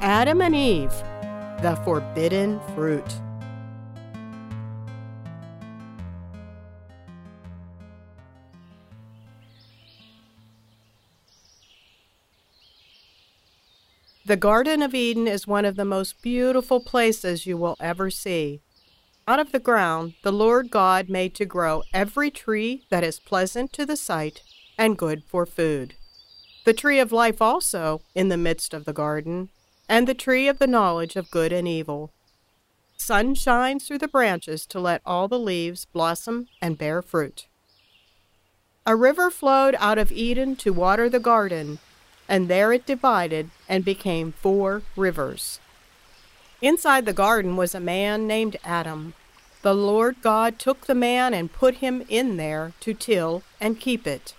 Adam and Eve, the forbidden fruit. The Garden of Eden is one of the most beautiful places you will ever see. Out of the ground, the Lord God made to grow every tree that is pleasant to the sight and good for food. The tree of life also in the midst of the garden, and the tree of the knowledge of good and evil. Sun shines through the branches to let all the leaves blossom and bear fruit. A river flowed out of Eden to water the garden, and there it divided and became four rivers. Inside the garden was a man named Adam. The Lord God took the man and put him in there to till and keep it.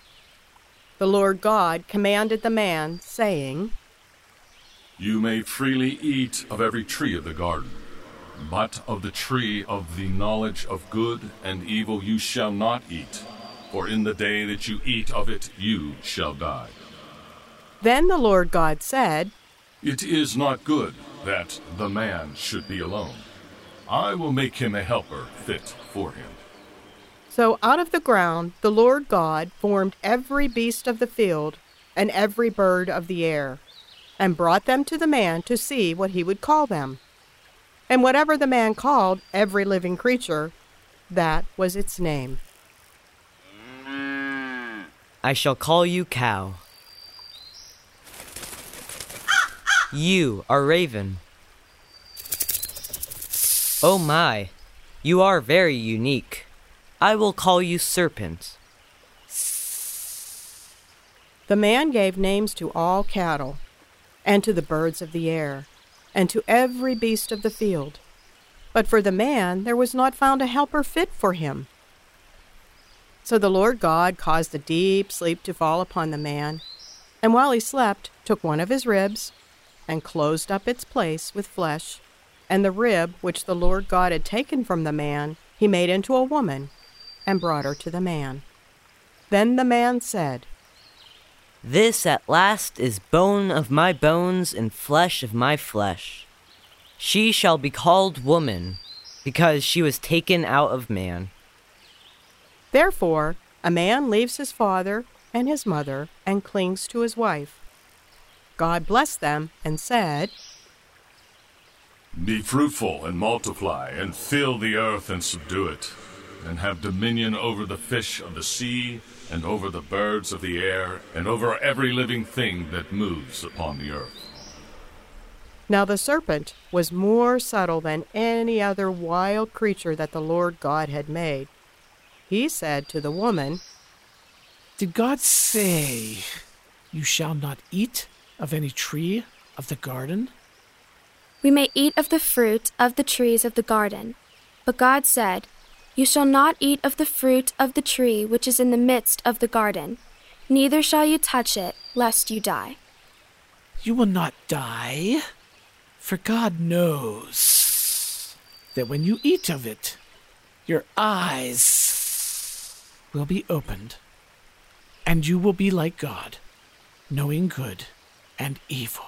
The Lord God commanded the man, saying, You may freely eat of every tree of the garden, but of the tree of the knowledge of good and evil you shall not eat, for in the day that you eat of it you shall die. Then the Lord God said, It is not good that the man should be alone. I will make him a helper fit for him. So out of the ground the Lord God formed every beast of the field and every bird of the air, and brought them to the man to see what he would call them. And whatever the man called every living creature, that was its name. I shall call you cow. You are raven. Oh my, you are very unique. I will call you serpent. The man gave names to all cattle, and to the birds of the air, and to every beast of the field. But for the man there was not found a helper fit for him. So the Lord God caused a deep sleep to fall upon the man, and while he slept, took one of his ribs, and closed up its place with flesh, and the rib which the Lord God had taken from the man he made into a woman, and brought her to the man. Then the man said, This at last is bone of my bones and flesh of my flesh. She shall be called woman, because she was taken out of man. Therefore, a man leaves his father and his mother and clings to his wife. God blessed them and said, Be fruitful and multiply, and fill the earth and subdue it, and have dominion over the fish of the sea, and over the birds of the air, and over every living thing that moves upon the earth. Now the serpent was more subtle than any other wild creature that the Lord God had made. He said to the woman, Did God say, You shall not eat of any tree of the garden? We may eat of the fruit of the trees of the garden. But God said, You shall not eat of the fruit of the tree which is in the midst of the garden, neither shall you touch it, lest you die. You will not die, for God knows that when you eat of it, your eyes will be opened, and you will be like God, knowing good and evil.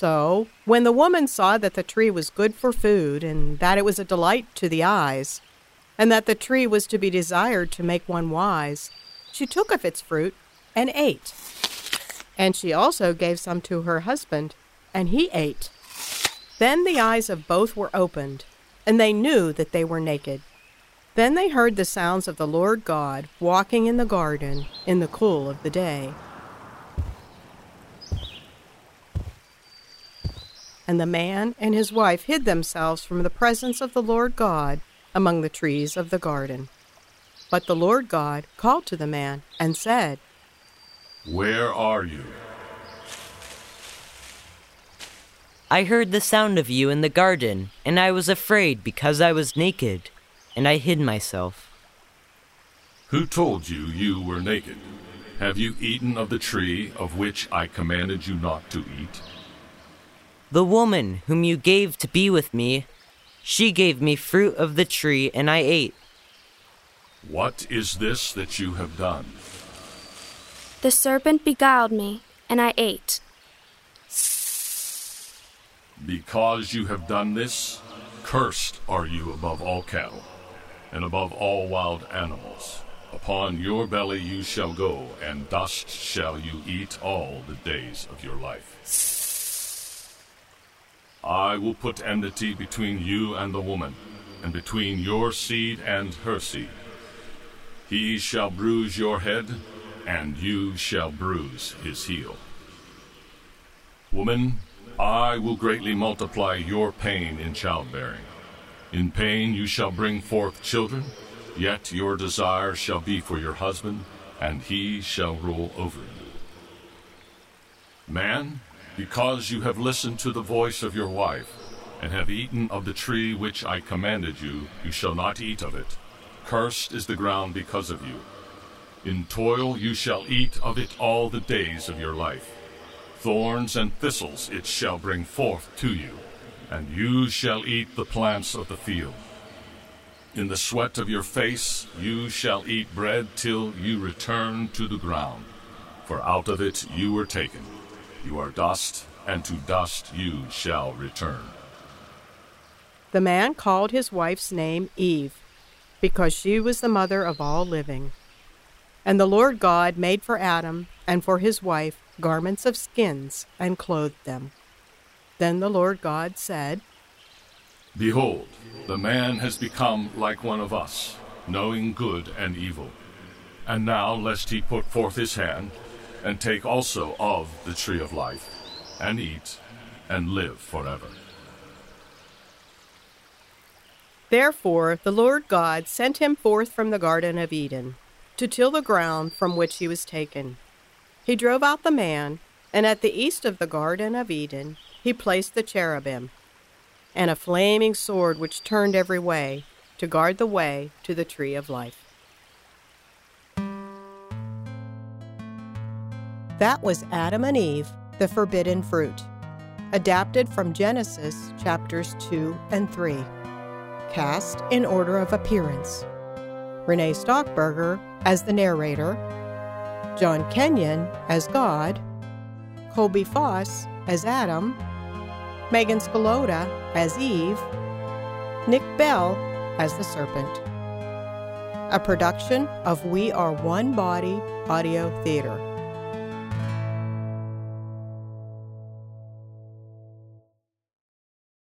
So, when the woman saw that the tree was good for food, and that it was a delight to the eyes, and that the tree was to be desired to make one wise, she took of its fruit and ate. And she also gave some to her husband, and he ate. Then the eyes of both were opened, and they knew that they were naked. Then they heard the sounds of the Lord God walking in the garden in the cool of the day. And the man and his wife hid themselves from the presence of the Lord God among the trees of the garden. But the Lord God called to the man and said, Where are you? I heard the sound of you in the garden, and I was afraid because I was naked, and I hid myself. Who told you you were naked? Have you eaten of the tree of which I commanded you not to eat? The woman whom you gave to be with me, she gave me fruit of the tree, and I ate. What is this that you have done? The serpent beguiled me, and I ate. Because you have done this, cursed are you above all cattle, and above all wild animals. Upon your belly you shall go, and dust shall you eat all the days of your life. I will put enmity between you and the woman, and between your seed and her seed. He shall bruise your head, and you shall bruise his heel. Woman, I will greatly multiply your pain in childbearing. In pain you shall bring forth children. Yet your desire shall be for your husband, and he shall rule over you. Man, because you have listened to the voice of your wife, and have eaten of the tree which I commanded you, you shall not eat of it. Cursed is the ground because of you. In toil you shall eat of it all the days of your life. Thorns and thistles it shall bring forth to you, and you shall eat the plants of the field. In the sweat of your face you shall eat bread till you return to the ground. For out of it you were taken. You are dust, and to dust you shall return. The man called his wife's name Eve, because she was the mother of all living. And the Lord God made for Adam and for his wife garments of skins and clothed them. Then the Lord God said, Behold, the man has become like one of us, knowing good and evil. And now, lest he put forth his hand, and take also of the tree of life, and eat, and live forever. Therefore the Lord God sent him forth from the Garden of Eden, to till the ground from which he was taken. He drove out the man, and at the east of the Garden of Eden he placed the cherubim and a flaming sword which turned every way to guard the way to the tree of life. That was Adam and Eve, the forbidden fruit, adapted from Genesis chapters 2 and 3, cast in order of appearance. Renee Stockberger as the narrator, John Kenyon as God, Kolbe Foss as Adam, Megan Skoloda as Eve, Nick Bell as the serpent. A production of We Are One Body Audio Theater.